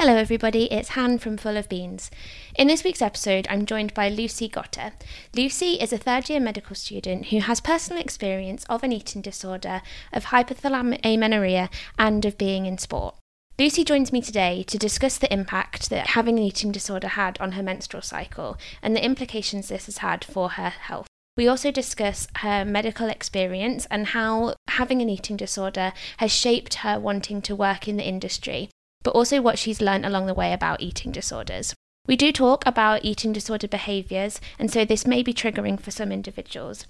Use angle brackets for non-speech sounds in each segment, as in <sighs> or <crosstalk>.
Hello, everybody, it's Han from Full of Beans. In this week's episode, I'm joined by Lucy Gotta. Lucy is a third year medical student who has personal experience of an eating disorder, of hypothalamic amenorrhea, and of being in sport. Lucy joins me today to discuss the impact that having an eating disorder had on her menstrual cycle and the implications this has had for her health. We also discuss her medical experience and how having an eating disorder has shaped her wanting to work in the industry but also what she's learned along the way about eating disorders. We do talk about eating disorder behaviours, and so this may be triggering for some individuals.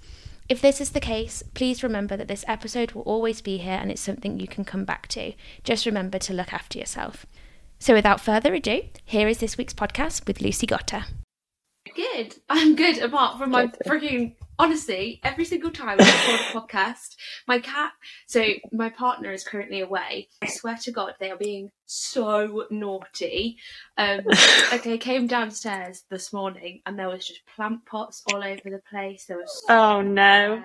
If this is the case, please remember that this episode will always be here and it's something you can come back to. Just remember to look after yourself. So, without further ado, here is this week's podcast with Lucy Gotta. Good. I'm good, apart from my freaking honestly, every single time I record a podcast, my cat, so my partner is currently away. I swear to God, they are being so naughty. Um, <laughs> like I came downstairs this morning and there was just plant pots all over the place. There was oh no.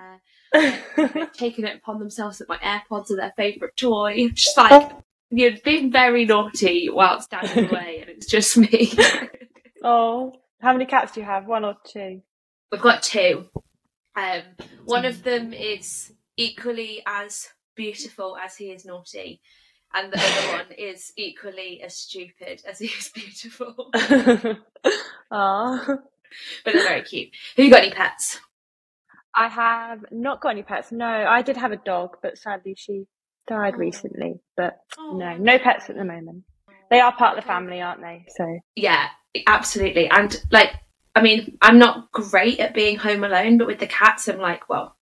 taking it upon themselves that my AirPods are their favourite toy. <laughs> Just like you're being very naughty while standing <laughs> away, and it's just me. oh, how many cats do you have? One or two? We've got two. Um, one of them is equally as beautiful as he is naughty, and the other one <laughs> is equally as stupid as he is beautiful. <laughs> Aww. But they're very cute. Have you got any pets? I have not got any pets. No, I did have a dog, but sadly she died oh. recently. But oh. no, no pets at the moment. They are part of the family, aren't they? So yeah, absolutely. And like I mean, I'm not great at being home alone, but with the cats, I'm like, well,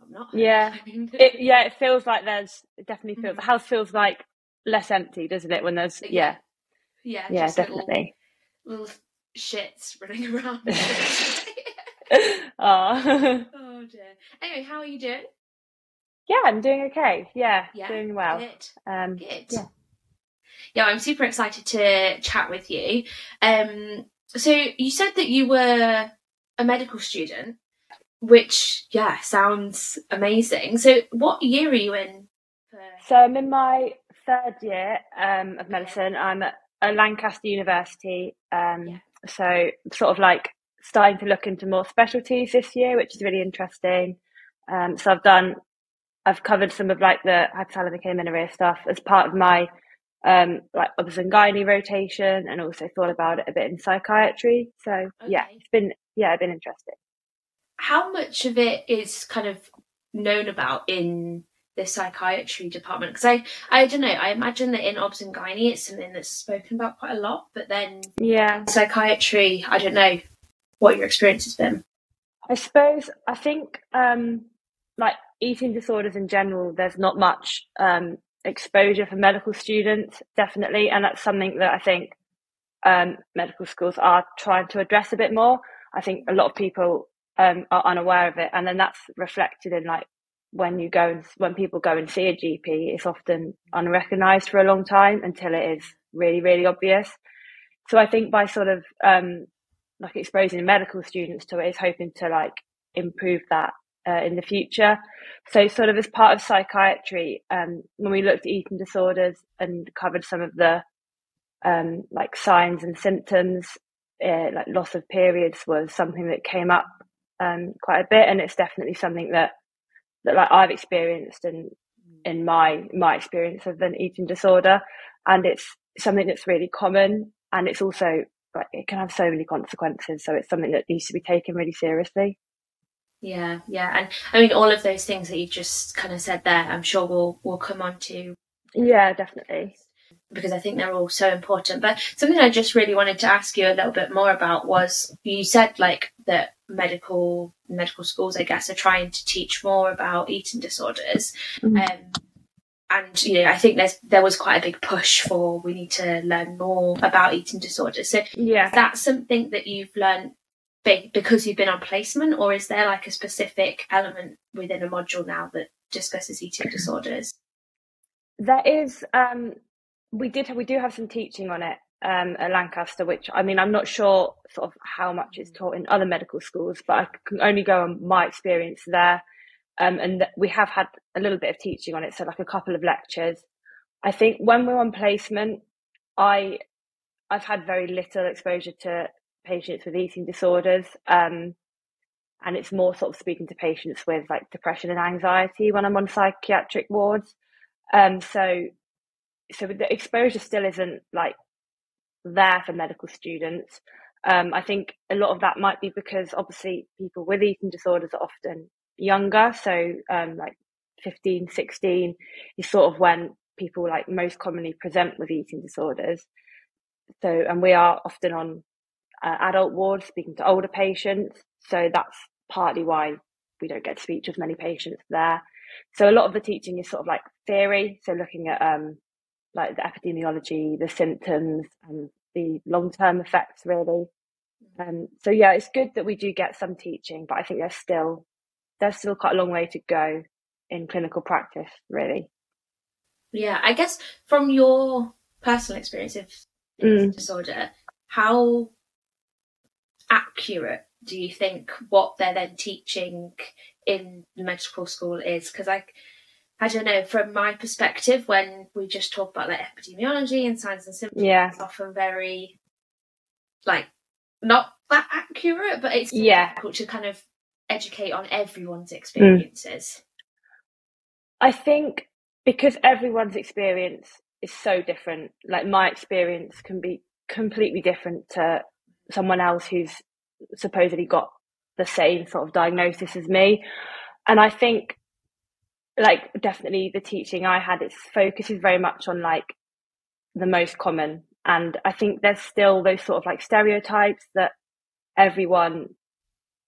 I'm not. Yeah, it, yeah, it <laughs> feels like there's it definitely feels mm. the house feels like less empty, doesn't it? When there's yeah, yeah, yeah, yeah definitely little, little, shits running <laughs> around. <laughs> oh. oh dear. Anyway, how are you doing? Yeah, I'm doing okay. Yeah, yeah doing well. Good. Um, good. Yeah. Yeah, I'm super excited to chat with you. Um, so you said that you were a medical student, which yeah sounds amazing. So what year are you in? So I'm in my third year um, of medicine. I'm at, Lancaster University. Um, yeah. So sort of like starting to look into more specialties this year, which is really interesting. Um, so I've done, I've covered some of like the hypothalamic amenorrhea stuff as part of my um, like obs and gynae rotation and also thought about it a bit in psychiatry. So okay. yeah, it's been yeah, been interesting. How much of it is kind of known about in the psychiatry department? Because I I don't know, I imagine that in obs and gynae it's something that's spoken about quite a lot, but then yeah, psychiatry, I don't know what your experience has been. I suppose I think um like eating disorders in general, there's not much um, exposure for medical students, definitely. And that's something that I think um, medical schools are trying to address a bit more. I think a lot of people um, are unaware of it. And then that's reflected in like when you go and when people go and see a GP, it's often unrecognized for a long time until it is really, really obvious. So I think by sort of um, like exposing medical students to it is hoping to like improve that uh, in the future. So, sort of as part of psychiatry, um, when we looked at eating disorders and covered some of the um, like signs and symptoms, uh, like loss of periods was something that came up um, quite a bit, and it's definitely something that that like I've experienced in in my my experience of an eating disorder, and it's something that's really common, and it's also like it can have so many consequences. So it's something that needs to be taken really seriously. Yeah, yeah, and I mean all of those things that you just kind of said there. I'm sure we'll we'll come on to. Yeah, definitely. Because I think they're all so important. But something I just really wanted to ask you a little bit more about was you said like that medical medical schools, I guess, are trying to teach more about eating disorders. Mm-hmm. Um, and you know, I think there's there was quite a big push for we need to learn more about eating disorders. So yeah, that's something that you've learned because you've been on placement, or is there like a specific element within a module now that discusses eating disorders? There is. Um, we did. Have, We do have some teaching on it um, at Lancaster, which I mean, I'm not sure sort of how much is taught in other medical schools, but I can only go on my experience there. Um, and we have had a little bit of teaching on it, so like a couple of lectures. I think when we're on placement, I I've had very little exposure to patients with eating disorders, um, and it's more sort of speaking to patients with like depression and anxiety when I'm on psychiatric wards. Um, so so the exposure still isn't like there for medical students. Um, I think a lot of that might be because obviously people with eating disorders are often younger. So, um, like 15, 16 is sort of when people like most commonly present with eating disorders. So, and we are often on uh, adult wards speaking to older patients. So that's partly why we don't get to speak to as many patients there. So a lot of the teaching is sort of like theory. So looking at um, like the epidemiology, the symptoms, and the long term effects really. Um, so yeah, it's good that we do get some teaching, but I think there's still there's still quite a long way to go in clinical practice, really. Yeah, I guess from your personal experience of mm. disorder, how accurate do you think what they're then teaching in medical school is? Because I, I don't know, from my perspective, when we just talk about like epidemiology and signs and symptoms, yeah. it's often very like not that accurate, but it's yeah. difficult to kind of educate on everyone's hmm. experiences? I think because everyone's experience is so different, like my experience can be completely different to someone else who's supposedly got the same sort of diagnosis as me. And I think like definitely the teaching I had, its focus is very much on like the most common. And I think there's still those sort of like stereotypes that everyone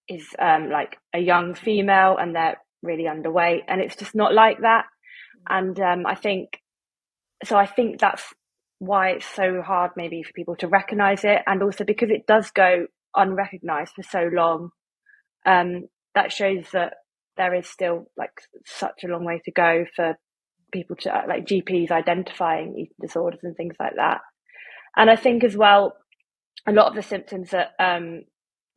is um, like a young female and they're really underweight, and it's just not like that. And um, I think so. I think that's why it's so hard, maybe for people to recognize it, and also because it does go unrecognized for so long. Um, that shows that there is still like such a long way to go for people to like GPs identifying eating disorders and things like that. And I think as well, a lot of the symptoms that um,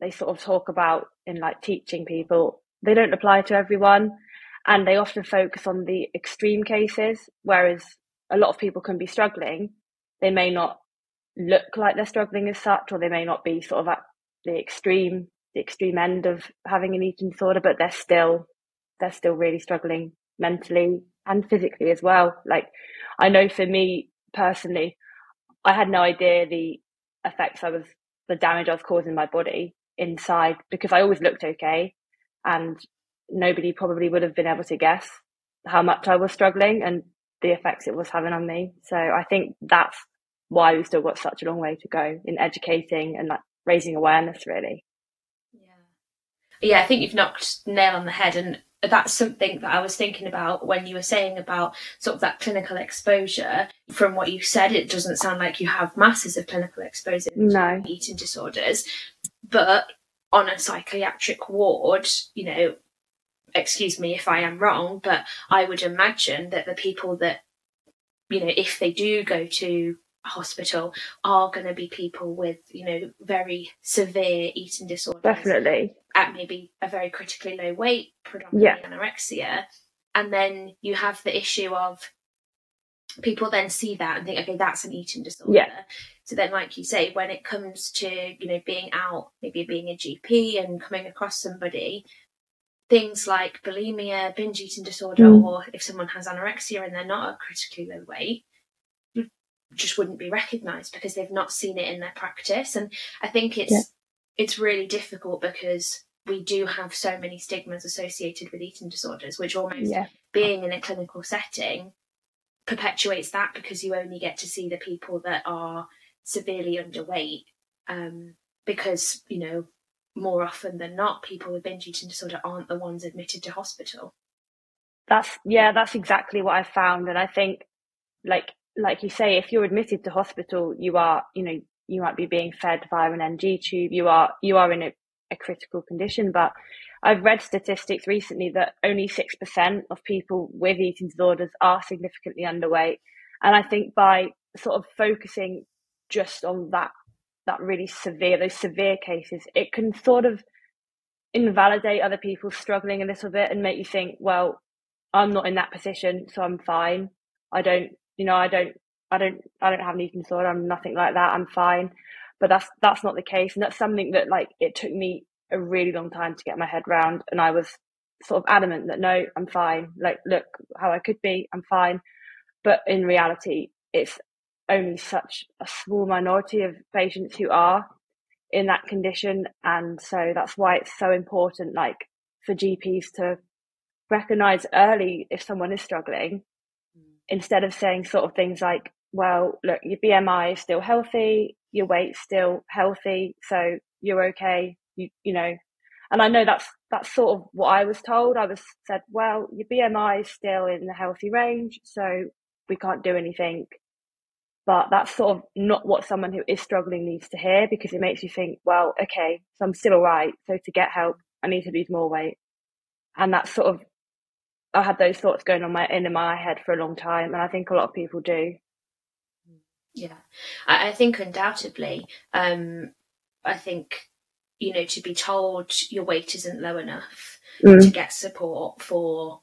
they sort of talk about in like teaching people, they don't apply to everyone. And they often focus on the extreme cases, whereas a lot of people can be struggling. They may not look like they're struggling as such, or they may not be sort of at the extreme, the extreme end of having an eating disorder, but they're still, they're still really struggling mentally and physically as well. Like I know for me personally, I had no idea the effects I was, the damage I was causing my body inside because I always looked okay and nobody probably would have been able to guess how much I was struggling and the effects it was having on me. So I think that's why we've still got such a long way to go in educating and like raising awareness really. Yeah. Yeah, I think you've knocked nail on the head and that's something that I was thinking about when you were saying about sort of that clinical exposure. From what you said, it doesn't sound like you have masses of clinical exposure no. to eating disorders. But on a psychiatric ward, you know, excuse me if I am wrong, but I would imagine that the people that, you know, if they do go to hospital are going to be people with, you know, very severe eating disorders. Definitely. At maybe a very critically low weight, predominantly yeah. anorexia. And then you have the issue of people then see that and think, okay, that's an eating disorder. Yeah. So then, like you say, when it comes to, you know, being out, maybe being a GP and coming across somebody, things like bulimia, binge eating disorder, mm. or if someone has anorexia and they're not at critically low weight, just wouldn't be recognised because they've not seen it in their practice. And I think it's yeah. it's really difficult because we do have so many stigmas associated with eating disorders, which almost yeah. being in a clinical setting perpetuates that because you only get to see the people that are severely underweight um, because you know more often than not people with binge eating disorder aren't the ones admitted to hospital That's yeah, that's exactly what I found, and I think, like like you say, if you're admitted to hospital, you are you know you might be being fed via an NG tube. You are you are in a, a critical condition, but I've read statistics recently that only six percent of people with eating disorders are significantly underweight, and I think by sort of focusing just on that that really severe those severe cases, it can sort of invalidate other people struggling a little bit and make you think, well, I'm not in that position, so I'm fine. I don't, you know, I don't, I don't, I don't have an eating disorder. I'm nothing like that. I'm fine. But that's that's not the case, and that's something that like it took me a really long time to get my head around, and I was sort of adamant that no, I'm fine. Like, look how I could be, I'm fine. But in reality, it's only such a small minority of patients who are in that condition, and so that's why it's so important, like for GPs to recognize early if someone is struggling mm. instead of saying sort of things like well look your bmi is still healthy your weight's still healthy so you're okay you you know and i know that's that's sort of what i was told i was said well your bmi is still in the healthy range so we can't do anything but that's sort of not what someone who is struggling needs to hear because it makes you think well okay so i'm still all right so to get help i need to lose more weight and that's sort of I had those thoughts going on my in my head for a long time, and I think a lot of people do. Yeah, I, I think undoubtedly. Um, I think you know to be told your weight isn't low enough mm. to get support for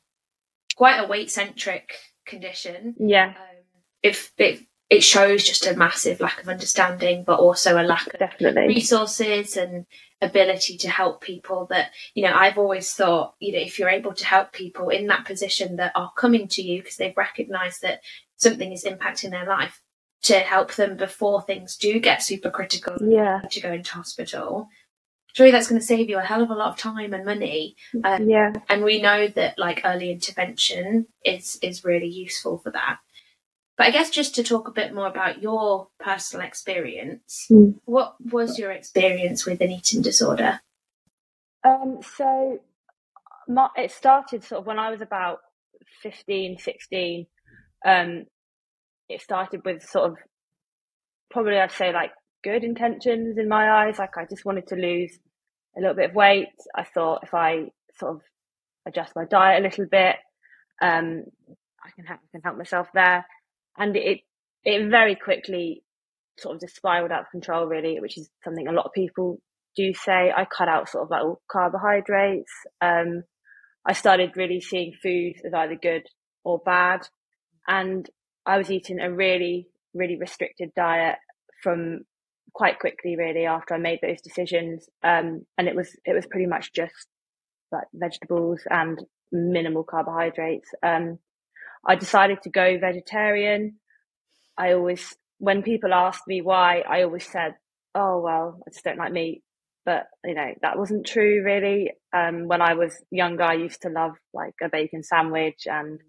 quite a weight centric condition. Yeah, um, if it it shows just a massive lack of understanding, but also a lack of Definitely. resources and ability to help people that you know i've always thought you know if you're able to help people in that position that are coming to you because they've recognized that something is impacting their life to help them before things do get super critical yeah. to go into hospital surely that's going to save you a hell of a lot of time and money. Um, yeah. and we know that like early intervention is is really useful for that but I guess just to talk a bit more about your personal experience, mm. what was your experience with an eating disorder? Um, so my, it started sort of when I was about 15, 16. Um, it started with sort of probably I'd say like good intentions in my eyes. Like I just wanted to lose a little bit of weight. I thought if I sort of adjust my diet a little bit, um, I can help, I can help myself there and it it very quickly sort of just spiraled out of control really which is something a lot of people do say. I cut out sort of like all carbohydrates. Um, i started really seeing food as either good or bad. And i was eating a really really restricted diet from quite quickly really after i made those decisions. Um, and it was it was pretty much just like vegetables and minimal carbohydrates. Um, I decided to go vegetarian. I always, when people asked me why, I always said, oh, well, I just don't like meat. But, you know, that wasn't true really. Um, when I was younger, I used to love like a bacon sandwich and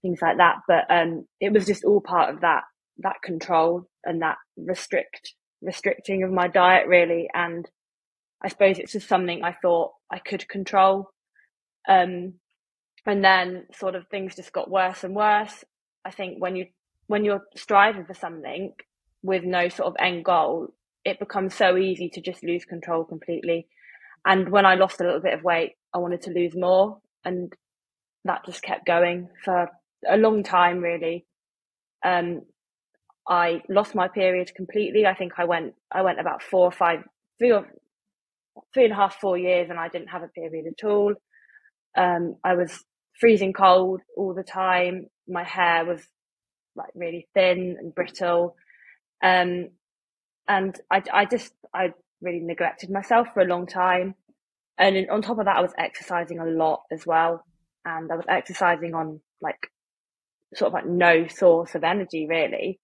things like that. But, um, it was just all part of that, that control and that restrict, restricting of my diet really. And I suppose it's just something I thought I could control. Um, and then sort of things just got worse and worse. I think when you when you're striving for something with no sort of end goal, it becomes so easy to just lose control completely. And when I lost a little bit of weight, I wanted to lose more, and that just kept going for a long time, really. Um, I lost my period completely. I think I went I went about four or five, three or three and a half, four years, and I didn't have a period at all. Um, I was freezing cold all the time. My hair was like really thin and brittle. Um, and I, I just, I really neglected myself for a long time. And on top of that, I was exercising a lot as well. And I was exercising on like sort of like no source of energy really.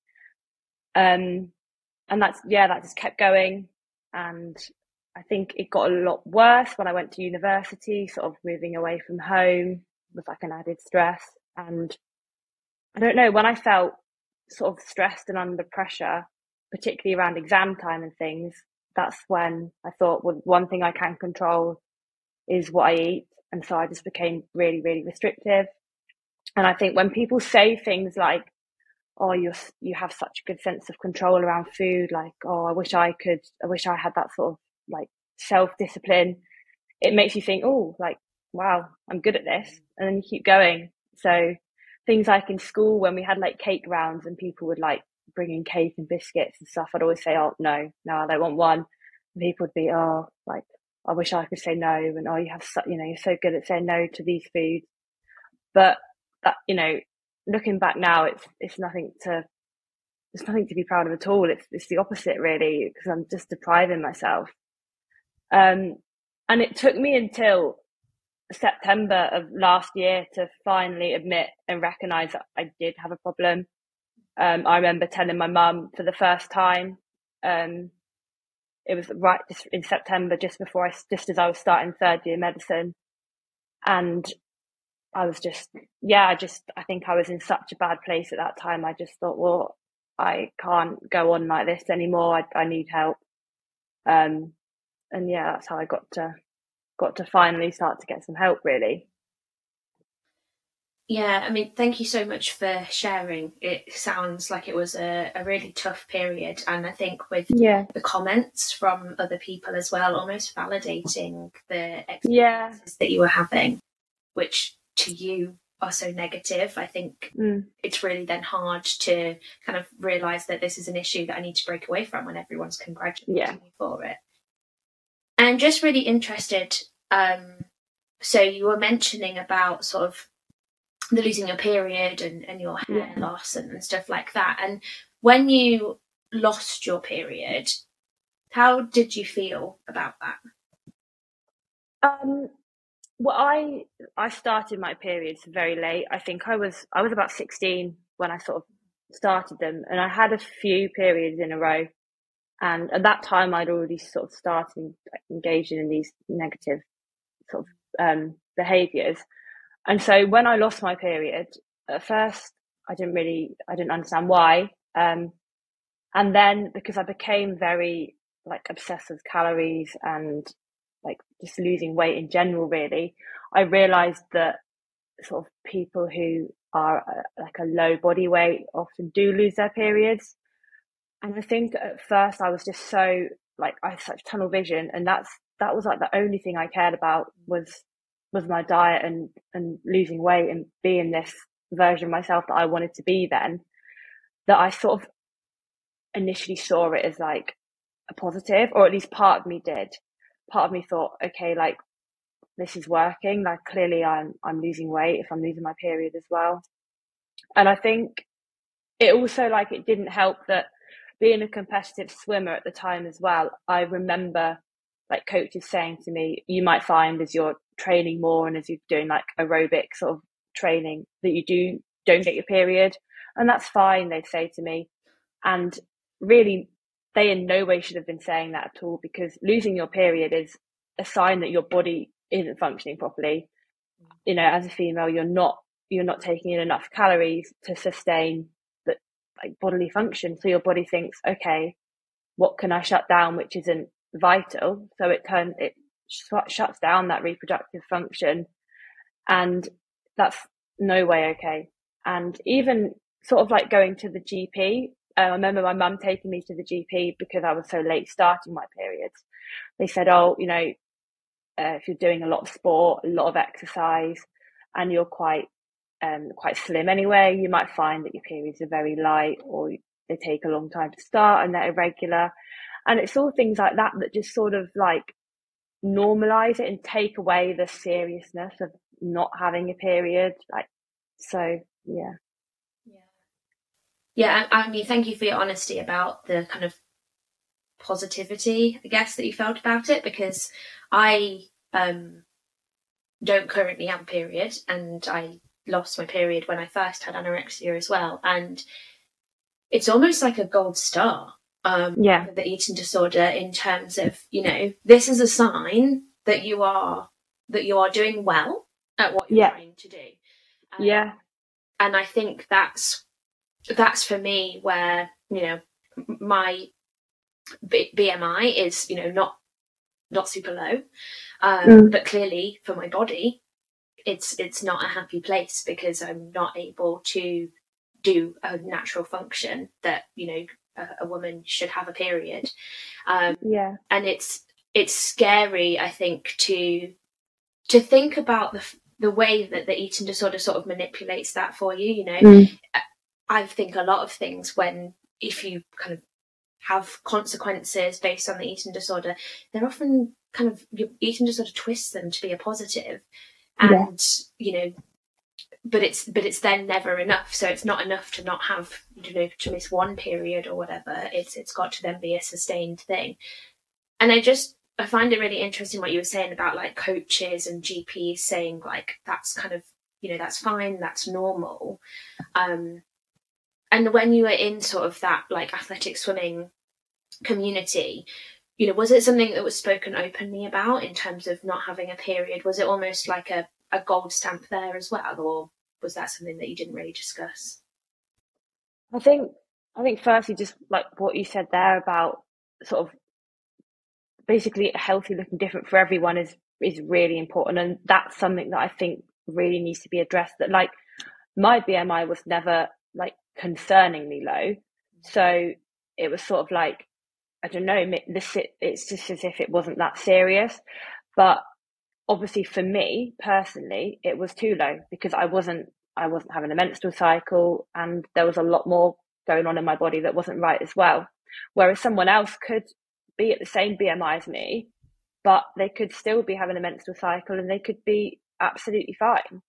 Um, and that's, yeah, that just kept going. And I think it got a lot worse when I went to university, sort of moving away from home, was like an added stress. And I don't know, when I felt sort of stressed and under pressure, particularly around exam time and things, that's when I thought, well, one thing I can control is what I eat. And so I just became really, really restrictive. And I think when people say things like, "Oh, you you have such a good sense of control around food," like, "Oh, I wish I could, I wish I had that sort of like self discipline," it makes you think, "Oh, like, wow, I'm good at this," and then you keep going. So things like in school when we had like cake rounds and people would like bring in cake and biscuits and stuff, I'd always say, "Oh, no, no, I don't want one." And people would be, "Oh, like." I wish I could say no, and oh, you have, so, you know, you're so good at saying no to these foods. But that, you know, looking back now, it's it's nothing to there's nothing to be proud of at all. It's it's the opposite really because I'm just depriving myself. Um, and it took me until September of last year to finally admit and recognize that I did have a problem. Um, I remember telling my mum for the first time. Um, it was right in September, just before I, just as I was starting third year medicine, and I was just, yeah, I just, I think I was in such a bad place at that time. I just thought, well, I can't go on like this anymore. I, I need help. Um, and yeah, that's how I got to, got to finally start to get some help really. Yeah, I mean, thank you so much for sharing. It sounds like it was a, a really tough period. And I think with yeah. the comments from other people as well, almost validating the experiences yeah. that you were having, which to you are so negative, I think mm. it's really then hard to kind of realize that this is an issue that I need to break away from when everyone's congratulating yeah. me for it. I'm just really interested. Um, so you were mentioning about sort of the losing your period and, and your hair yeah. loss and, and stuff like that. And when you lost your period, how did you feel about that? Um, well, I I started my periods very late. I think I was I was about sixteen when I sort of started them, and I had a few periods in a row. And at that time, I'd already sort of started engaging in these negative sort of um, behaviors. And so when I lost my period, at first I didn't really I didn't understand why. Um, and then because I became very like obsessed with calories and like just losing weight in general, really, I realized that sort of people who are uh, like a low body weight often do lose their periods. And I think at first I was just so like I had such tunnel vision, and that's that was like the only thing I cared about was was my diet and and losing weight and being this version of myself that I wanted to be then. That I sort of initially saw it as like a positive, or at least part of me did part of me thought, okay, like this is working. Like clearly I'm I'm losing weight if I'm losing my period as well. And I think it also like it didn't help that being a competitive swimmer at the time as well, I remember like coaches saying to me, you might find as you're training more and as you're doing like aerobic sort of training that you do don't get your period. And that's fine, they'd say to me. And really they in no way should have been saying that at all because losing your period is a sign that your body isn't functioning properly. Mm. You know, as a female, you're not you're not taking in enough calories to sustain the like bodily function. So your body thinks, okay, what can I shut down which isn't vital? So it turns it sh- shuts down that reproductive function, and that's no way okay. And even sort of like going to the GP uh, I remember my mum taking me to the GP because I was so late starting my periods. They said, "Oh, you know, uh, if you're doing a lot of sport, a lot of exercise, and you're quite um, quite slim anyway, you might find that your periods are very light or they take a long time to start and they're irregular." And it's all things like that that just sort of like normalize it and take away the seriousness of not having a period. Like, so yeah. Yeah, yeah I, I mean, thank you for your honesty about the kind of positivity, I guess, that you felt about it because I um, don't currently have a period and I lost my period when I first had anorexia as well. And it's almost like a gold star um, yeah. the eating disorder in terms of, you know, this is a sign that you are that you are doing well at what you're yeah. trying to do. Um, yeah. And I think that's that's for me where you know my B- BMI is you know not not super low, um, mm. but clearly for my body it's it's not a happy place because I'm not able to do a natural function that you know a, a woman should have a period. Um, yeah, and it's it's scary, I think, to to think about the the way that the eating disorder sort of manipulates that for you. You know, mm. I think a lot of things when if you kind of have consequences based on the eating disorder, they're often kind of your eating disorder twists them to be a positive, and yeah. you know, but it's but it's then never enough. So it's not enough to not have you know to miss one period or whatever. It's it's got to then be a sustained thing, and I just I find it really interesting what you were saying about like coaches and GPs saying like that's kind of you know that's fine that's normal um and when you were in sort of that like athletic swimming community you know was it something that was spoken openly about in terms of not having a period was it almost like a, a gold stamp there as well or was that something that you didn't really discuss? I think i think firstly just like what you said there about sort of basically healthy looking different for everyone is is really important and that's something that i think really needs to be addressed that like my bmi was never like concerningly low. So it was sort of like i don't know this it's just as if it wasn't that serious. But obviously for me personally it was too low because i wasn't i wasn't having a menstrual cycle and there was a lot more going on in my body that wasn't right as well whereas someone else could be at the same BMI as me, but they could still be having a menstrual cycle and they could be absolutely fine.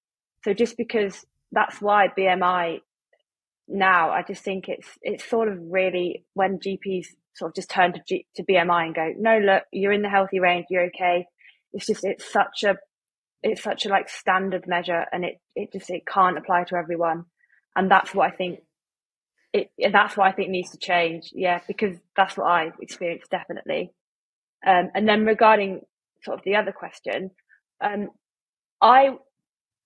So just because that's why BMI now, I just think it's it's sort of really when GPs sort of just turn to G, to BMI and go, no, look, you're in the healthy range, you're okay. It's just it's such a it's such a like standard measure, and it it just it can't apply to everyone, and that's what I think it, that's what I think needs to change. Yeah, because that's what I experienced definitely. Um, and then regarding sort of the other question, um, I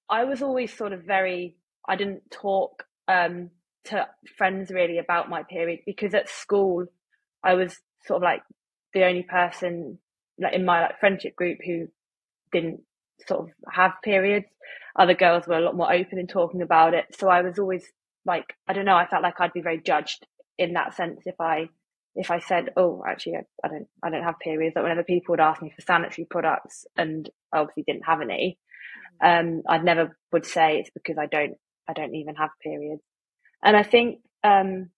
I was always sort of very I didn't talk um, to friends really about my period because at school I was sort of like the only person like in my like friendship group who didn't sort of have periods. Other girls were a lot more open in talking about it, so I was always like I don't know, I felt like I'd be very judged in that sense if I if I said, "Oh, actually, I, I don't, I don't have periods," that whenever people would ask me for sanitary products, and I obviously didn't have any, mm-hmm. um, I'd never would say it's because I don't, I don't even have periods. And I think, um,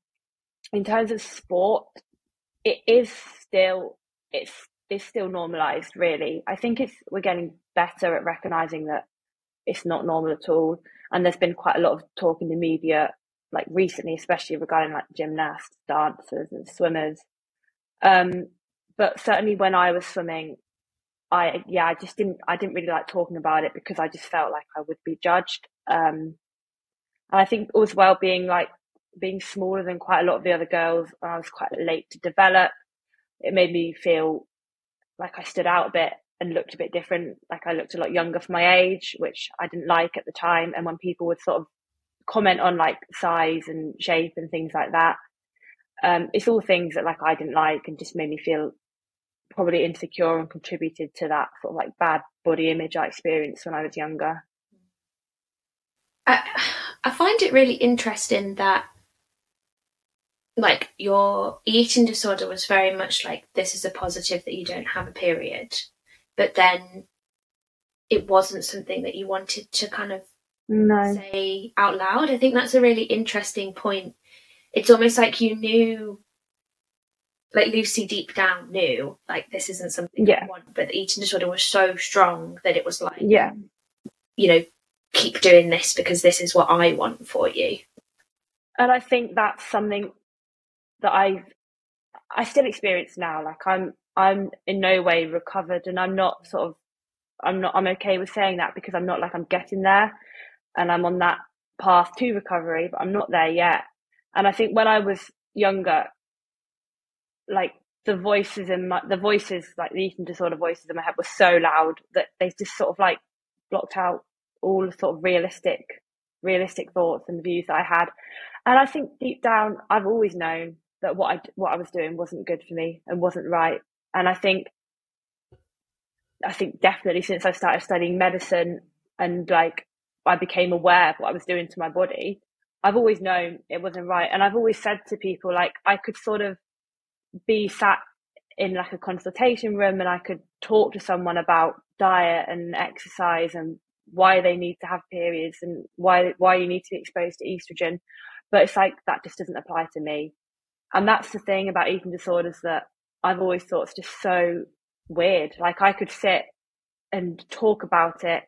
in terms of sport, it is still, it's, it's still normalized. Really, I think it's we're getting better at recognizing that it's not normal at all. And there's been quite a lot of talk in the media like recently, especially regarding like gymnasts, dancers, and swimmers. Um, but certainly when I was swimming, I yeah, I just didn't I didn't really like talking about it because I just felt like I would be judged. Um, and I think as well being like being smaller than quite a lot of the other girls, I was quite late to develop. It made me feel like I stood out a bit and looked a bit different. Like I looked a lot younger for my age, which I didn't like at the time. And when people would sort of comment on like size and shape and things like that. Um, it's all things that like I didn't like and just made me feel probably insecure and contributed to that sort of like bad body image I experienced when I was younger. I I find it really interesting that like your eating disorder was very much like this is a positive that you don't have a period, but then it wasn't something that you wanted to kind of no. say out loud. I think that's a really interesting point. It's almost like you knew, like Lucy deep down knew, like this isn't something yeah. I want, but the eating disorder was so strong that it was like, yeah, you know, keep doing this because this is what I want for you. And I think that's something that I've, I still experience now. Like I'm, I'm in no way recovered and I'm not sort of I'm not I'm okay with saying that because I'm not like I'm getting there and I'm on that path to recovery, but I'm not there yet. And I think when I was younger, like the voices in my, the voices, like the eating disorder voices in my head were so loud that they just sort of like blocked out all the sort of realistic, realistic thoughts and views that I had. And I think deep down, I've always known that what I, what I was doing wasn't good for me and wasn't right. And I think, I think definitely since I started studying medicine, and like I became aware of what I was doing to my body, I've always known it wasn't right. And I've always said to people, like, I could sort of be sat in like a consultation room and I could talk to someone about diet and exercise and why they need to have periods and why why you need to be exposed to estrogen. But it's like that just doesn't apply to me. And that's the thing about eating disorders that I've always thought is just so weird. Like I could sit and talk about it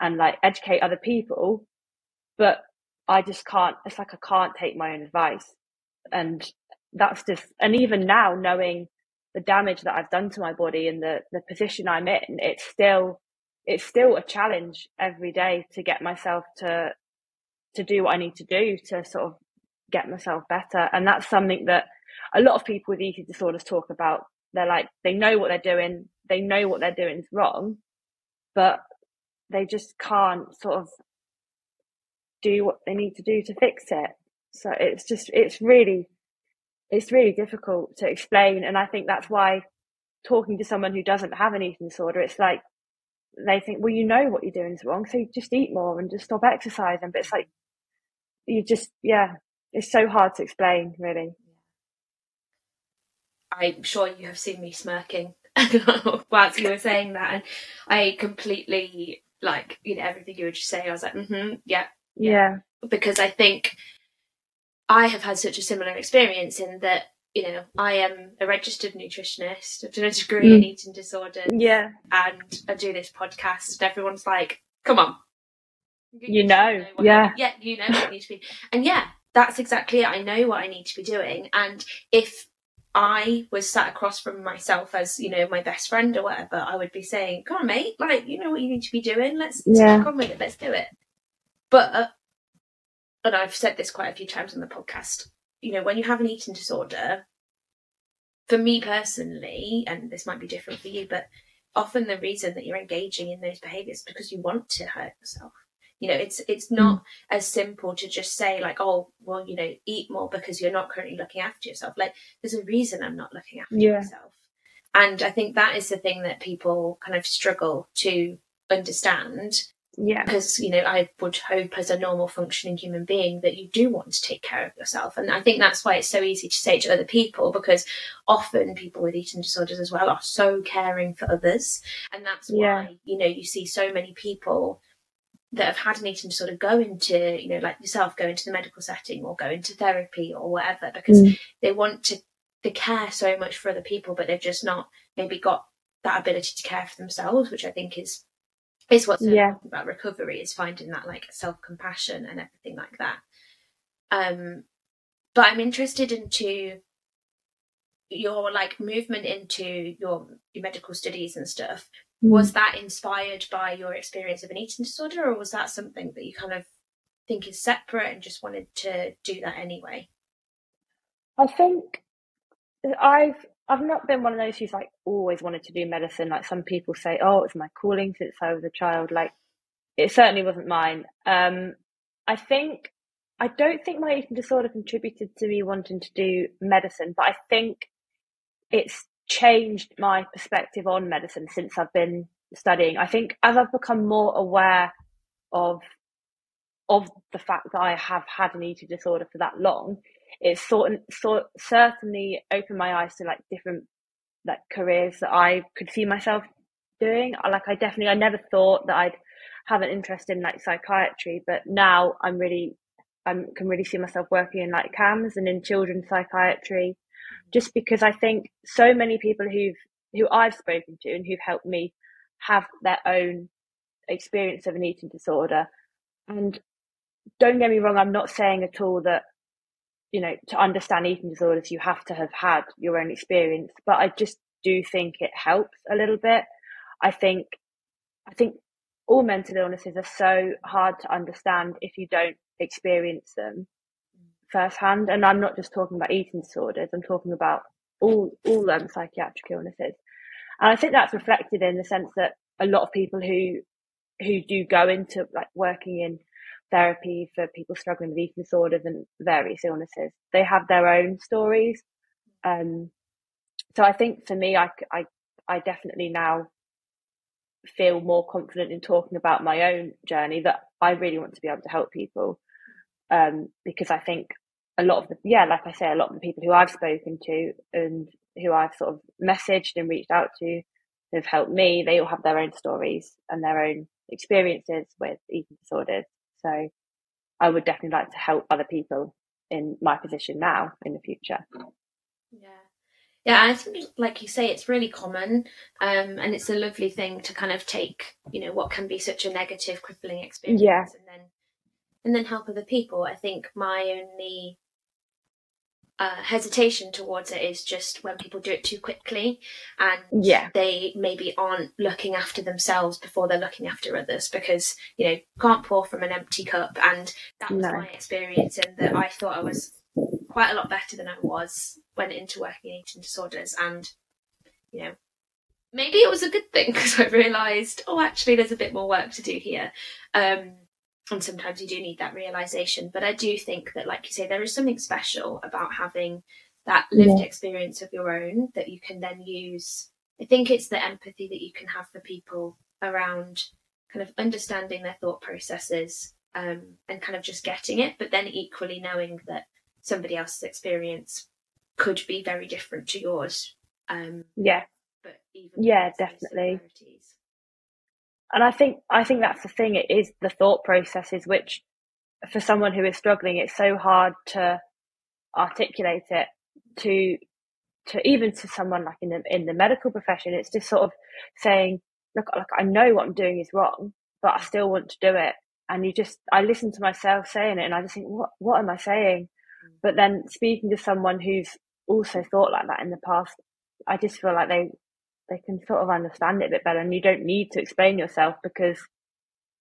and like educate other people, but I just can't, it's like I can't take my own advice. And that's just, and even now knowing the damage that I've done to my body and the, the position I'm in, it's still, it's still a challenge every day to get myself to, to do what I need to do to sort of get myself better. And that's something that a lot of people with eating disorders talk about. They're like, they know what they're doing, they know what they're doing is wrong, but they just can't sort of do what they need to do to fix it. So it's just, it's really, it's really difficult to explain. And I think that's why talking to someone who doesn't have an eating disorder, it's like they think, well, you know what you're doing is wrong, so you just eat more and just stop exercising. But it's like, you just, yeah, it's so hard to explain, really. I'm sure you have seen me smirking <laughs> whilst you were saying that, and I completely like you know everything you were just saying. I was like, mm-hmm, yeah, yeah, yeah, because I think I have had such a similar experience in that you know I am a registered nutritionist. I've done a degree mm. in eating disorders. Yeah, and I do this podcast, and everyone's like, "Come on, you, you know, know yeah, yeah, you know what you need to be," and yeah, that's exactly it. I know what I need to be doing, and if I was sat across from myself as, you know, my best friend or whatever, I would be saying, Come on, mate, like, you know what you need to be doing. Let's, yeah. on with it, let's do it. But, uh, and I've said this quite a few times on the podcast, you know, when you have an eating disorder, for me personally, and this might be different for you, but often the reason that you're engaging in those behaviors is because you want to hurt yourself. You know, it's it's not mm. as simple to just say like, oh, well, you know, eat more because you're not currently looking after yourself. Like, there's a reason I'm not looking after yeah. myself. And I think that is the thing that people kind of struggle to understand. Yeah. Because, you know, I would hope as a normal functioning human being that you do want to take care of yourself. And I think that's why it's so easy to say to other people because often people with eating disorders as well are so caring for others. And that's why, you know, you see so many people that have had an eating disorder go into, you know, like yourself, go into the medical setting or go into therapy or whatever because mm. they want to they care so much for other people, but they've just not maybe got that ability to care for themselves, which I think is is what's yeah. about recovery is finding that like self compassion and everything like that. Um, but I'm interested into your like movement into your your medical studies and stuff was mm. that inspired by your experience of an eating disorder, or was that something that you kind of think is separate and just wanted to do that anyway? I think I've I've not been one of those who's like always wanted to do medicine. Like some people say, oh, it's my calling since I was a child. Like it certainly wasn't mine. Um, I think I don't think my eating disorder contributed to me wanting to do medicine, but I think it's changed my perspective on medicine since I've been studying. I think as I've become more aware of of the fact that I have had an eating disorder for that long, it's sort of, sort certainly opened my eyes to like different like careers that I could see myself doing. Like I definitely I never thought that I'd have an interest in like psychiatry, but now I'm really I can really see myself working in like CAMHS and in children's psychiatry just because I think so many people who've who I've spoken to and who've helped me have their own experience of an eating disorder. And don't get me wrong, I'm not saying at all that, you know, to understand eating disorders, you have to have had your own experience, but I just do think it helps a little bit. I think, I think all mental illnesses are so hard to understand if you don't experience them firsthand. And I'm not just talking about eating disorders, I'm talking about all all um, psychiatric illnesses. And I think that's reflected in the sense that a lot of people who who do go into like working in therapy for people struggling with eating disorders and various illnesses, they have their own stories. Um, so I think for me, I, I, I definitely now feel more confident in talking about my own journey that I really want to be able to help people. Um, because I think a lot of the, yeah, like I say, a lot of the people who I've spoken to and who I've sort of messaged and reached out to have helped me, they all have their own stories and their own experiences with eating disorders. So I would definitely like to help other people in my position now in the future. Yeah. Yeah, I think, like you say, it's really common, um, and it's a lovely thing to kind of take, you know, what can be such a negative, crippling experience, yeah. and then, and then help other people. I think my only uh, hesitation towards it is just when people do it too quickly and yeah. they maybe aren't looking after themselves before they're looking after others because you know can't pour from an empty cup and that was No. my experience and that I thought I was quite a lot better than I was when into working in eating disorders and you know maybe it was a good thing <laughs> because I realised oh actually there's a bit more work to do here um, and sometimes you do need that realization but i do think that like you say there is something special about having that lived Yeah. experience of your own that you can then use i think it's the empathy that you can have for people around kind of understanding their thought processes um, and kind of just getting it but then equally knowing that somebody else's experience could be very different to yours um, Yeah. but even Yeah, definitely. And I think I think that's the thing. It is the thought processes which, for someone who is struggling, it's so hard to articulate it to to even to someone like in the in the medical profession. It's just sort of saying, look, like I know what I'm doing is wrong, but I still want to do it. And you just I listen to myself saying it, and I just think, what what am I saying? Mm. But then speaking to someone who's also thought like that in the past, I just feel like they they can sort of understand it a bit better and you don't need to explain yourself because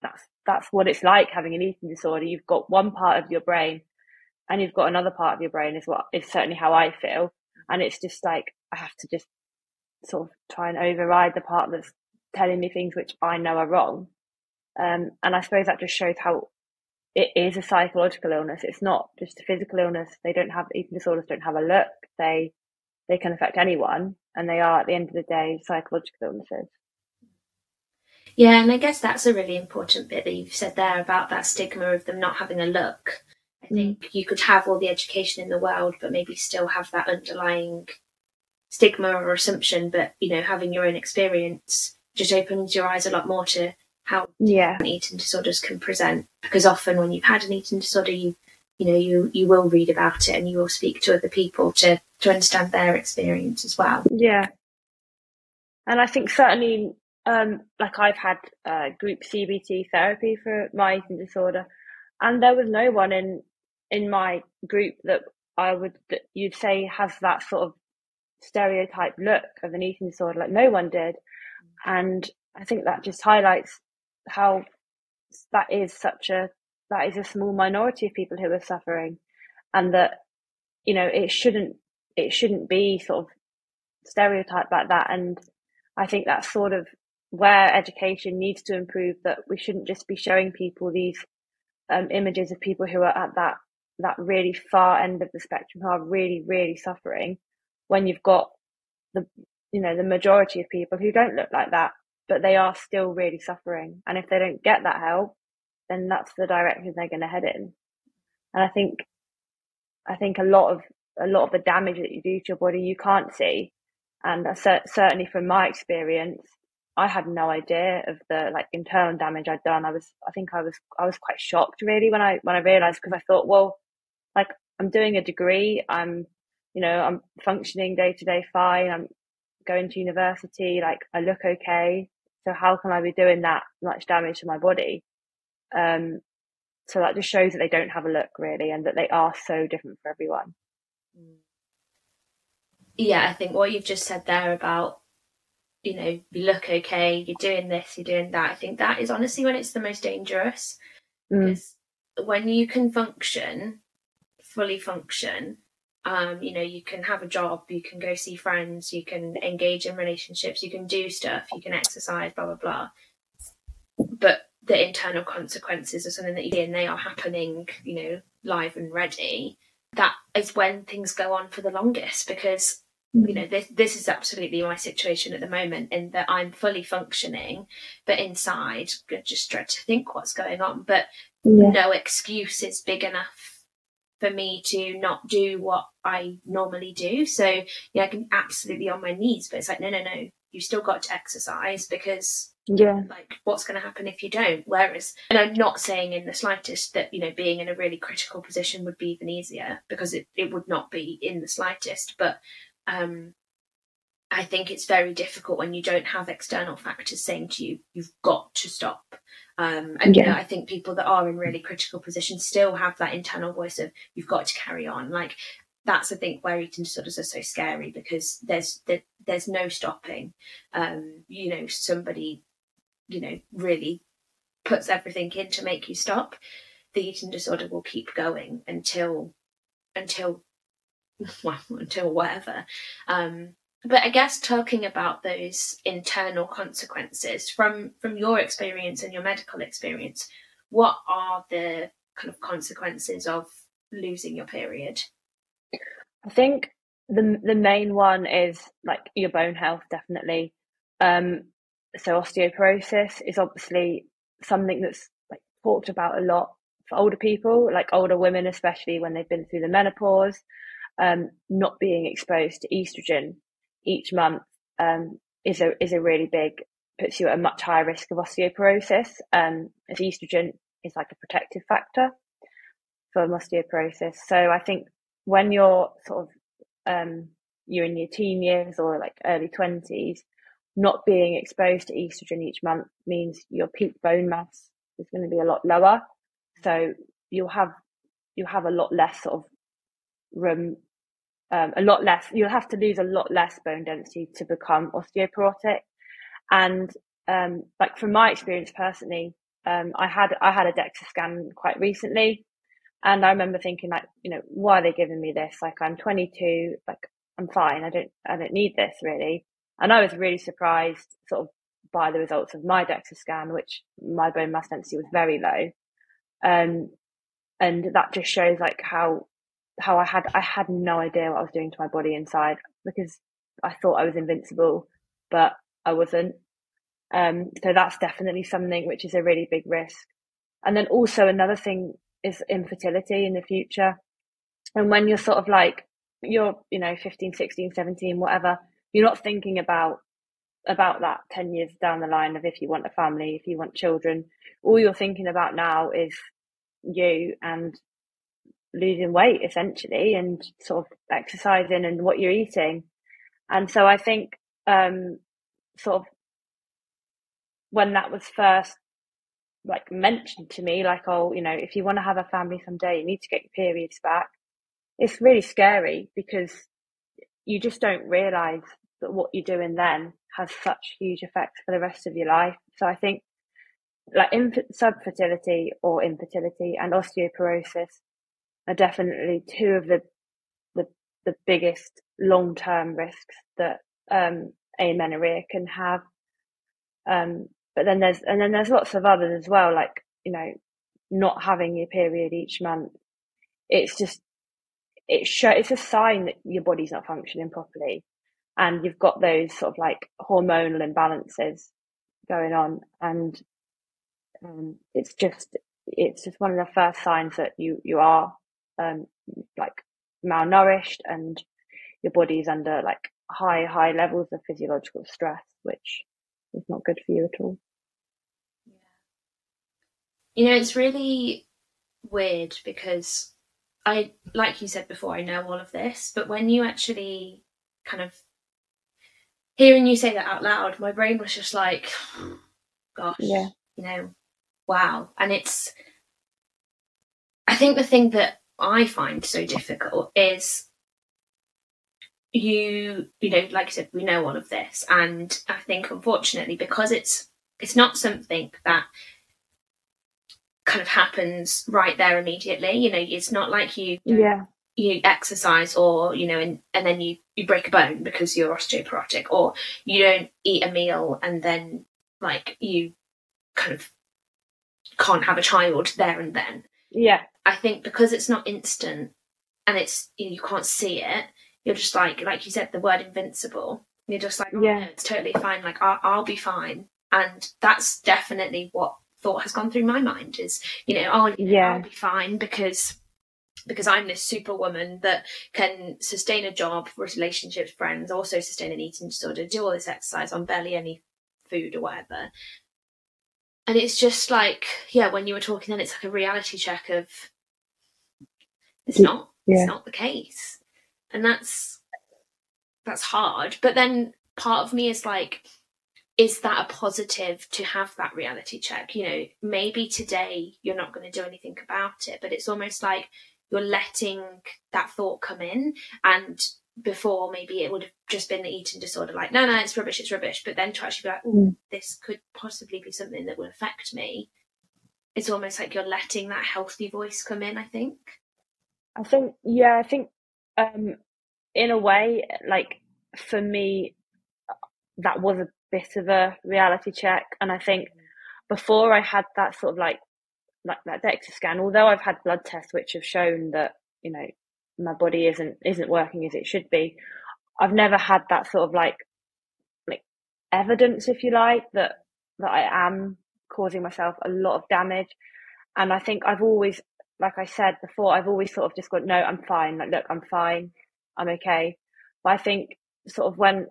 that's that's what it's like having an eating disorder. You've got one part of your brain and you've got another part of your brain is what is certainly how i feel. And it's just like i have to just sort of try and override the part that's telling me things which i know are wrong. Um, and i suppose that just shows how it is a psychological illness. It's not just a physical illness. They don't have eating disorders don't have a look. They they can affect anyone and they are at the end of the day psychological illnesses Yeah, and I guess that's a really important bit that you've said there about that stigma of them not having a look. I think you could have all the education in the world, but maybe still have that underlying stigma or assumption. But you know, having your own experience just opens your eyes a lot more to how yeah eating disorders can present. Because often, when you've had an eating disorder, you you know you you will read about it and you will speak to other people to to understand their experience as well. yeah and i think certainly um like i've had uh, group cbt therapy for my eating disorder and there was no one in in my group that i would that you'd say has that sort of stereotype look of an eating disorder like no one did and i think that just highlights how that is such a that is a small minority of people who are suffering and that you know it shouldn't it shouldn't be sort of stereotyped like that. And i think that's sort of where education needs to improve that we shouldn't just be showing people these um, images of people who are at that that really far end of the spectrum who are really really suffering when you've got the you know the majority of people who don't look like that but they are still really suffering. And if they don't get that help then that's the direction they're going to head in. And i think i think a lot of a lot of the damage that you do to your body you can't see. And certainly from my experience i had no idea of the like internal damage i'd done. I was i think i was i was quite shocked really when i when i realized because i thought well like i'm doing a degree i'm you know i'm functioning day to day fine i'm going to university like i look okay. So how can i be doing that much damage to my body? Um so that just shows that they don't have a look really and that they are so different for everyone yeah, I think what you've just said there about, you know, you look okay, you're doing this, you're doing that. I think that is honestly when it's the most dangerous Mm. because when you can function, fully function, um, you know, you can have a job, you can go see friends, you can engage in relationships, you can do stuff, you can exercise, blah blah blah. But the internal consequences are something that you do and they are happening, you know, live and ready. That is when things go on for the longest because mm. you know this this is absolutely my situation at the moment in that I'm fully functioning but inside I just dread to think what's going on but yeah. no excuse is big enough for me to not do what I normally do so yeah I can absolutely on my knees but it's like no no no you still got to exercise because yeah. like what's going to happen if you don't? Whereas and i'm not saying in the slightest that you know being in a really critical position would be even easier because it, it would not be in the slightest. But um i think it's very difficult when you don't have external factors saying to you you've got to stop. Um and yeah. you know i think people that are in really critical positions still have that internal voice of you've got to carry on. Like that's I think where eating disorders are so scary because there's there, there's no stopping. Um, you know, somebody you know, really puts everything in to make you stop, the eating disorder will keep going until until well, <laughs> until whatever. Um, but I guess talking about those internal consequences from from your experience and your medical experience, what are the kind of consequences of losing your period? I think the the main one is like your bone health, definitely. Um, so osteoporosis is obviously something that's like talked about a lot for older people, like older women, especially when they've been through the menopause. Um, not being exposed to estrogen each month um, is a is a really big puts you at a much higher risk of osteoporosis. Um, as estrogen is like a protective factor for osteoporosis. So I think when you're sort of um, you're in your teen years or like early twenties, not being exposed to estrogen each month means your peak bone mass is going to be a lot lower. So you'll have you'll have a lot less sort of room, um, a lot less. You'll have to lose a lot less bone density to become osteoporotic. And um, like from my experience personally, um, I had I had a DEXA scan quite recently, and I remember thinking like, you know, why are they giving me this? Like I'm 22, like I'm fine. I don't I don't need this really. And I was really surprised sort of by the results of my DEXA scan, which my bone mass density was very low. Um, and that just shows like how, how I had, I had no idea what I was doing to my body inside because I thought I was invincible, but I wasn't. Um, so that's definitely something which is a really big risk. And then also another thing is infertility in the future. And when you're sort of like, you're, you know, 15, 16, 17, whatever, you're not thinking about about that 10 years down the line of if you want a family if you want children all you're thinking about now is you and losing weight essentially and sort of exercising and what you're eating and so i think um sort of when that was first like mentioned to me like oh you know if you want to have a family someday you need to get your periods back it's really scary because you just don't realize that what you're doing then has such huge effects for the rest of your life. So I think like inf- subfertility or infertility and osteoporosis are definitely two of the the, the biggest long term risks that um, amenorrhea can have. Um, but then there's and then there's lots of others as well, like you know, not having your period each month. It's just it show it's a sign that your body's not functioning properly and you've got those sort of like hormonal imbalances going on and um, it's just it's just one of the first signs that you you are um, like malnourished and your body's under like high high levels of physiological stress which is not good for you at all yeah you know it's really weird because i like you said before i know all of this but when you actually kind of hearing you say that out loud, my brain was just like, <sighs> gosh, yeah. you know, wow. And it's, I think the thing that I find so difficult is you, you know, like I said, we know all of this. And I think unfortunately, because it's, it's not something that kind of happens right there immediately. You know, it's not like you yeah you exercise or you know and, and then you you break a bone because you're osteoporotic or you don't eat a meal and then like you kind of can't have a child there and then yeah i think because it's not instant and it's you can't see it you're just like, like you said, the word invincible. You're just like, oh, Yeah. it's totally fine. Like, I'll, I'll be fine. And that's definitely what thought has gone through my mind is, you know, oh, Yeah. I'll be fine because because I'm this superwoman that can sustain a job, relationships, friends, also sustain an eating disorder, do all this exercise on barely any food or whatever. And it's just like, yeah, when you were talking then, it's like a reality check of it's not, yeah. it's not the case. And that's that's hard. But then part of me is like, is that a positive to have that reality check? You know, maybe today you're not going to do anything about it, but it's almost like you're letting that thought come in. And before, maybe it would have just been the eating disorder, like, no, no, it's rubbish, it's rubbish. But then to actually be like, oh, this could possibly be something that will affect me. It's almost like you're letting that healthy voice come in, I think. I think, yeah, I think, um, in a way, like for me, that was a bit of a reality check, and I think before I had that sort of like, like that DEXA scan, although I've had blood tests which have shown that you know my body isn't isn't working as it should be, I've never had that sort of like, like evidence, if you like, that that I am causing myself a lot of damage, and I think I've always like I said before, I've always sort of just gone, no, I'm fine. Like, look, I'm fine. I'm okay. But I think sort of when,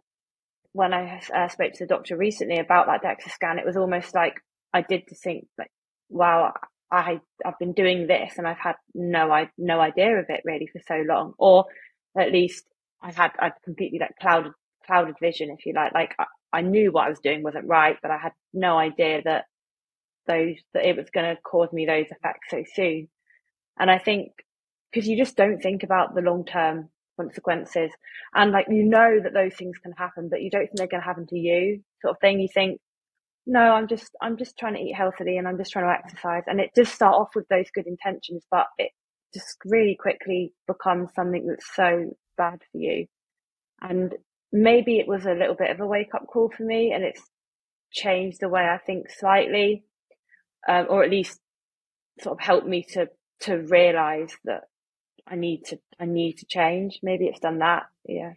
when I uh, spoke to the doctor recently about that DEXA scan, it was almost like I did to think like, wow, I, I've been doing this and I've had no, I, no idea of it really for so long, or at least I've had, I'd completely like clouded, clouded vision, if you like, like I, I knew what I was doing wasn't right, but I had no idea that those, that it was going to cause me those effects so soon. And I think because you just don't think about the long term consequences and like you know that those things can happen, but you don't think they're going to happen to you, sort of thing. You think, no, I'm just I'm just trying to eat healthily and I'm just trying to exercise, and it does start off with those good intentions, but it just really quickly becomes something that's so bad for you. And maybe it was a little bit of a wake up call for me, and it's changed the way I think slightly, um, or at least sort of helped me to to realize that I need to I need to change. Maybe it's done that. Yeah.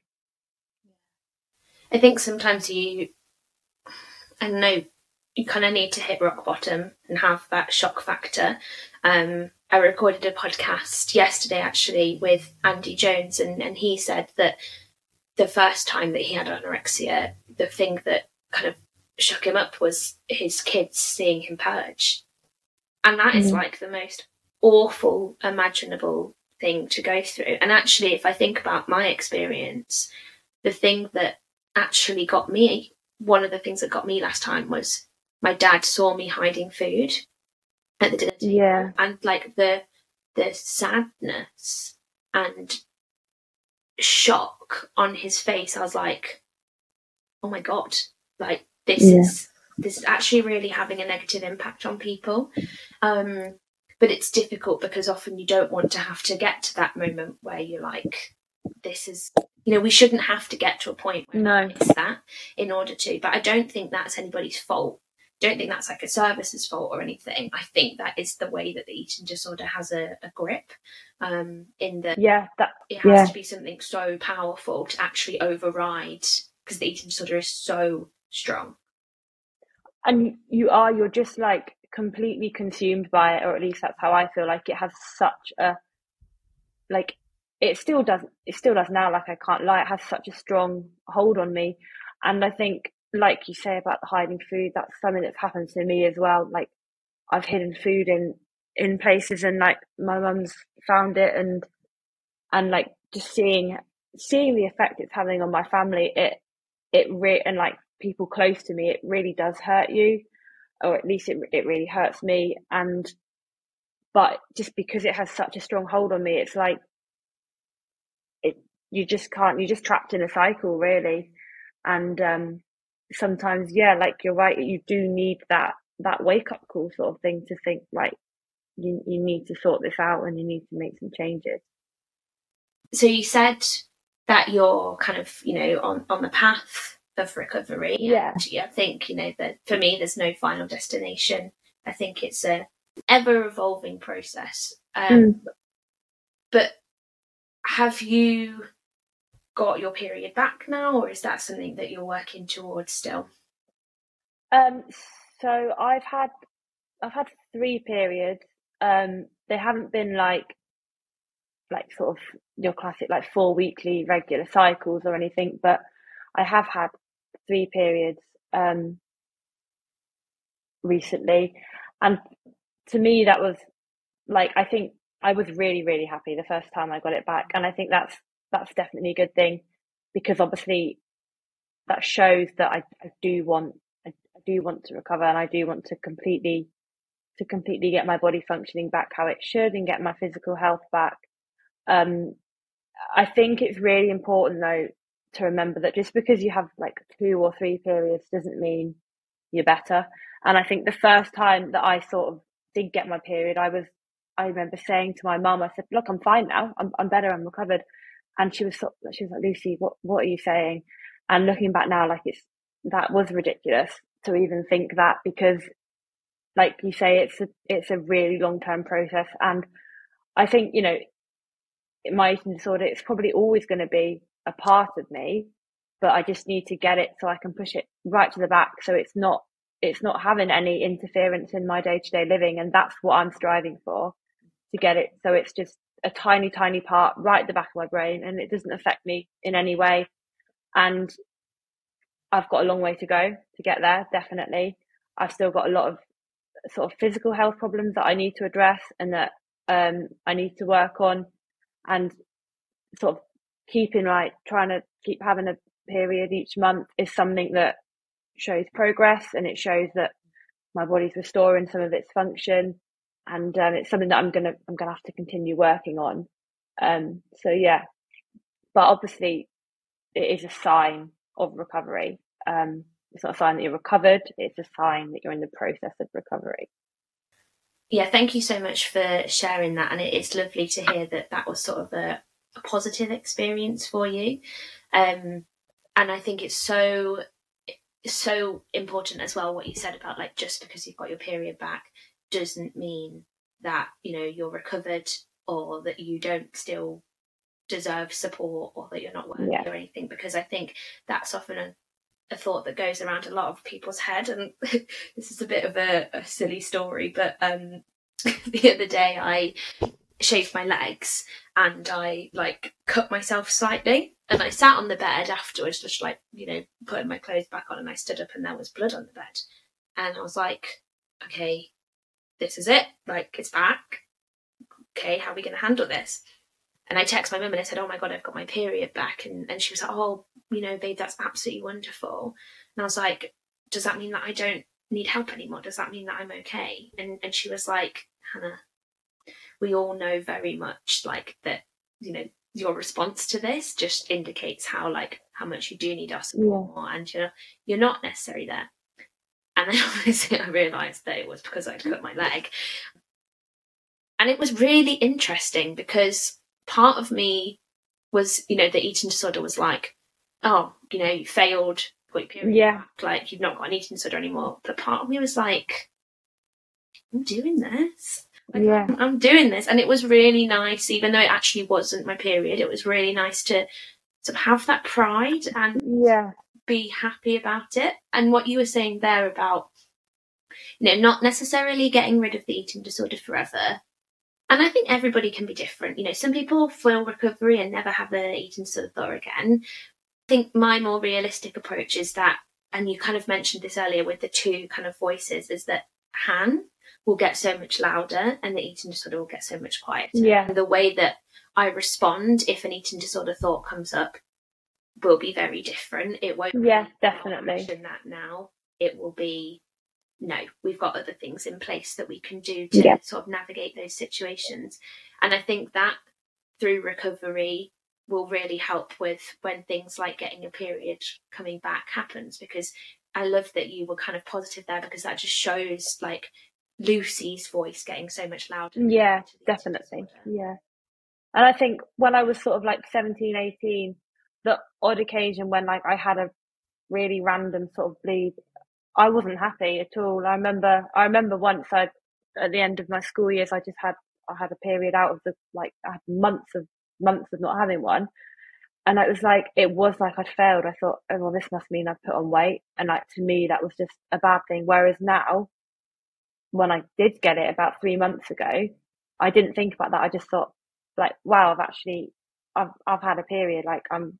I think sometimes you, I don't know, you kind of need to hit rock bottom and have that shock factor. Um, I recorded a podcast yesterday actually with Andy Jones, and, and he said that the first time that he had anorexia, the thing that kind of shook him up was his kids seeing him purge. And that is Mm. like the most awful, imaginable thing to go through. And actually, if I think about my experience, the thing that actually got me, one of the things that got me last time was my dad saw me hiding food at the dinner table. Yeah. And like the the sadness and shock on his face, I was like, oh my god, like this Yeah. is this is actually really having a negative impact on people. Um, but it's difficult because often you don't want to have to get to that moment where you're like, this is, you know, we shouldn't have to get to a point where No. it's that in order to. But I don't think that's anybody's fault. Don't think that's like a service's fault or anything. I think that is the way that the eating disorder has a, a grip. Um, in the Yeah. That. it has Yeah. to be something so powerful to actually override because the eating disorder is so strong. And you are. You're just like completely consumed by it, or at least that's how I feel. Like it has such a like. It still does. It still does now. Like I can't lie. It has such a strong hold on me, and I think, like you say about the hiding food, that's something that's happened to me as well. Like I've hidden food in in places, and like my mum's found it, and and like just seeing seeing the effect it's having on my family. It it re- and like people close to me, it really does hurt you, or at least it it really hurts me. And but just because it has such a strong hold on me, it's like it you just can't. You're just trapped in a cycle, really. And um, sometimes, yeah, like you're right, you do need that that wake up call sort of thing to think like you you need to sort this out and you need to make some changes. So you said that you're kind of, you know, on, on the path of recovery. Yeah. And I think, you know, that for me, there's no final destination. I think it's a ever evolving process. Um, Mm. But have you got your period back now, or is that something that you're working towards still? Um, so I've had I've had three periods. Um, they haven't been like like sort of your classic like four weekly regular cycles or anything, but I have had three periods um recently, and to me that was like I think I was really really happy the first time I got it back, and I think that's that's definitely a good thing because obviously that shows that I, I do want I, I do want to recover and I do want to completely to completely get my body functioning back how it should and get my physical health back. Um, I think it's really important though to remember that just because you have like two or three periods doesn't mean you're better. And I think the first time that I sort of did get my period, I was I remember saying to my mum, I said, "Look, I'm fine now. I'm I'm better. I'm recovered." And she was sort she was like, "Lucy, what what are you saying?" And looking back now, like it's that was ridiculous to even think that because like you say, it's a it's a really long term process, and I think you know, my eating disorder it's probably always going to be a part of me, but I just need to get it so I can push it right to the back, so it's not it's not having any interference in my day to day living, and that's what I'm striving for to get it so it's just a tiny tiny part right at the back of my brain, and it doesn't affect me in any way, and I've got a long way to go to get there. Definitely, I've still got a lot of sort of physical health problems that I need to address and that um, I need to work on, and sort of keeping like trying to keep having a period each month is something that shows progress and it shows that my body's restoring some of its function, and um, it's something that I'm gonna I'm gonna have to continue working on. Um, so yeah, but obviously it is a sign of recovery. Um, it's not a sign that you're recovered, it's a sign that you're in the process of recovery. Yeah, thank you so much for sharing that. And it's lovely to hear that that was sort of a, a positive experience for you. Um, and I think it's so so important as well what you said about like just because you've got your period back doesn't mean that you know you're recovered or that you don't still deserve support or that you're not worthy yeah. or anything because I think that's often a a thought that goes around a lot of people's head and <laughs> this is a bit of a, a silly story but um <laughs> the other day i shaved my legs and i like cut myself slightly and i sat on the bed afterwards just like you know putting my clothes back on and i stood up and there was blood on the bed and i was like okay this is it like it's back okay how are we going to handle this and I texted my mum and I said, "Oh my god, I've got my period back," and and she was like, "Oh, you know, babe, that's absolutely wonderful." And I was like, "Does that mean that I don't need help anymore? Does that mean that I'm okay?" And and she was like, "Hannah, we all know very much like that, you know." Your response to this just indicates how like how much you do need us support yeah. and you're you're not necessarily there. And then <laughs> obviously I realised that it was because I'd cut my leg. And it was really interesting because part of me was, you know, the eating disorder was like, oh, you know, you failed, your period yeah. like you've not got an eating disorder anymore. But part of me was like, I'm doing this. Like, yeah. I'm, I'm doing this. And it was really nice, even though it actually wasn't my period, it was really nice to sort of have that pride and yeah. be happy about it. And what you were saying there about, you know, not necessarily getting rid of the eating disorder forever, and I think everybody can be different. You know, some people feel recovery and never have their eating disorder again. I think my more realistic approach is that, and you kind of mentioned this earlier with the two kind of voices, is that Han will get so much louder and the eating disorder will get so much quieter. Yeah. And the way that I respond if an eating disorder thought comes up will be very different. It won't yeah, definitely. that now. It will be no, we've got other things in place that we can do to yeah. sort of navigate those situations. And I think that through recovery will really help with when things like getting a period coming back happens because I love that you were kind of positive there because that just shows like Lucy's voice getting so much louder. Yeah, definitely. Yeah. And I think when I was sort of like 17, 18, the odd occasion when like I had a really random sort of bleed I wasn't happy at all. I remember I remember once I at the end of my school years I just had I had a period out of the like I had months of months of not having one. And it was like it was like I'd failed. I thought, oh well, this must mean I've put on weight, and like to me that was just a bad thing. Whereas now, when I did get it about three months ago, I didn't think about that. I just thought, like, wow, I've actually, I've I've had a period. Like I'm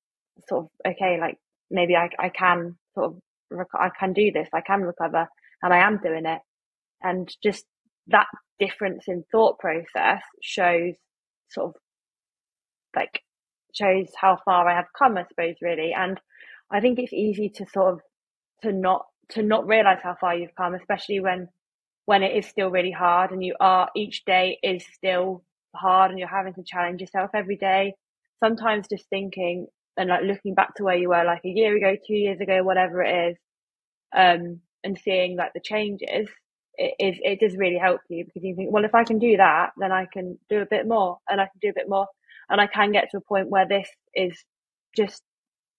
sort of okay. Like maybe I I can sort of rec- I can do this. I can recover, and I am doing it. And just that difference in thought process shows sort of like shows how far I have come, I suppose, really. And I think it's easy to sort of to not to not realize how far you've come, especially when when it is still really hard and you are each day is still hard and you're having to challenge yourself every day. Sometimes just thinking and like looking back to where you were like a year ago, two years ago, whatever it is, um, and seeing like the changes, it is it does really help you because you think, well, if I can do that, then I can do a bit more, and I can do a bit more, and I can get to a point where this is just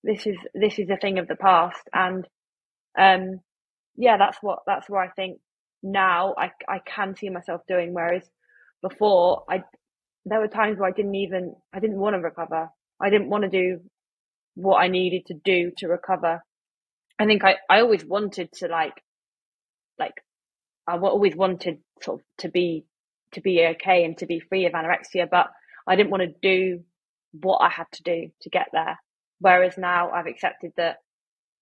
this is this is a thing of the past, and um, yeah, that's what that's where I think now I I can see myself doing. Whereas before, I there were times where I didn't even I didn't want to recover. I didn't want to do what I needed to do to recover. I think I, I always wanted to like, like, I always wanted sort of to be, to be okay and to be free of anorexia, but I didn't want to do what I had to do to get there. Whereas now I've accepted that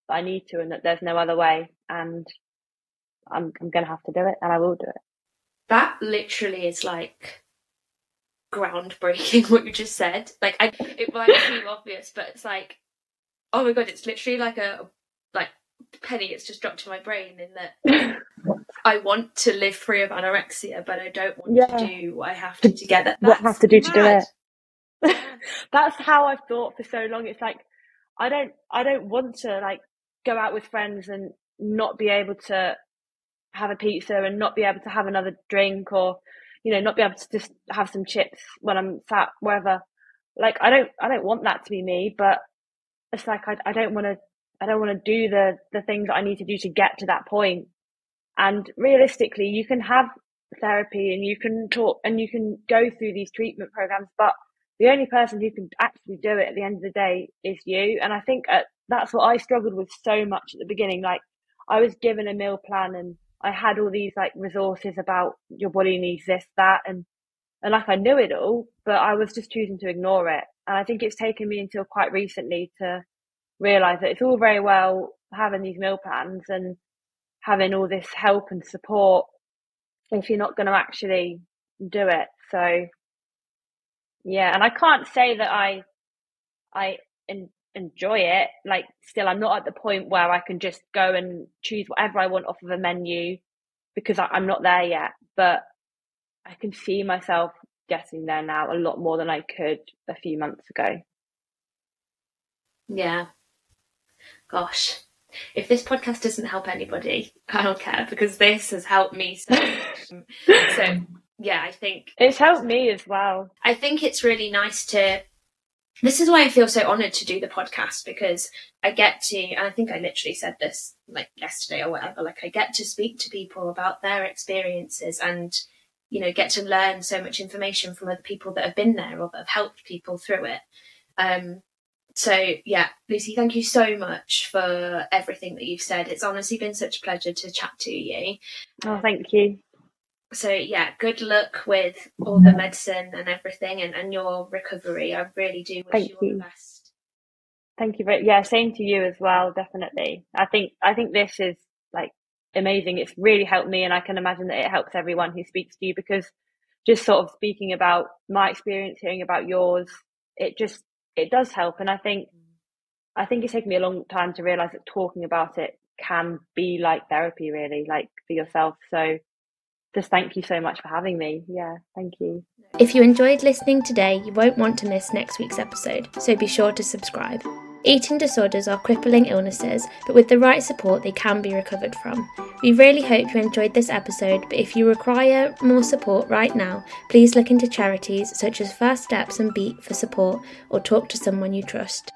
I need to and that there's no other way and I'm, I'm going to have to do it and I will do it. That literally is like groundbreaking <laughs> what you just said. Like, I, it might seem <laughs> obvious, but it's like oh my god, it's literally like a like penny. It's just dropped to my brain in that <laughs> I want to live free of anorexia, but I don't want yeah. to do what I have to to get it. What I have to do mad. to do it. <laughs> That's how I've thought for so long. It's like I don't I don't want to like go out with friends and not be able to have a pizza and not be able to have another drink or you know not be able to just have some chips when I'm sat wherever. Like I don't I don't want that to be me, but it's like I, I don't want to I don't want to do the the things that I need to do to get to that point. And realistically, you can have therapy and you can talk and you can go through these treatment programs, but the only person who can actually do it at the end of the day is you. And I think uh, that's what I struggled with so much at the beginning. Like I was given a meal plan and I had all these like resources about your body needs this, that, and and like I knew it all, but I was just choosing to ignore it. And I think it's taken me until quite recently to realize that it's all very well having these meal plans and having all this help and support if you're not going to actually do it. So yeah, and I can't say that I I en- enjoy it. Like still, I'm not at the point where I can just go and choose whatever I want off of a menu because I, I'm not there yet. But I can see myself getting there now a lot more than I could a few months ago. Yeah. Gosh. If this podcast doesn't help anybody, I don't care because this has helped me so <laughs> so yeah, I think it's helped me as well. I think it's really nice to this is why I feel so honoured to do the podcast because I get to, and I think I literally said this like yesterday or whatever, like I get to speak to people about their experiences and you know, get to learn so much information from other people that have been there or that have helped people through it. Um, so yeah, Lucy, thank you so much for everything that you've said. It's honestly been such a pleasure to chat to you. Oh, thank you. So yeah, good luck with all the medicine and everything and, and your recovery. I really do wish thank you all you. the best. Thank you very yeah, same to you as well, definitely. I think I think this is like amazing. It's really helped me, and I can imagine that it helps everyone who speaks to you because just sort of speaking about my experience, hearing about yours, it just it does help. And I think mm. I think it's taken me a long time to realize that talking about it can be like therapy, really, like for yourself. So just thank you so much for having me. Yeah, thank you. If you enjoyed listening today, you won't want to miss next week's episode, so be sure to subscribe. Eating disorders are crippling illnesses, but with the right support, they can be recovered from. We really hope you enjoyed this episode, but if you require more support right now, please look into charities such as First Steps and Beat for support or talk to someone you trust.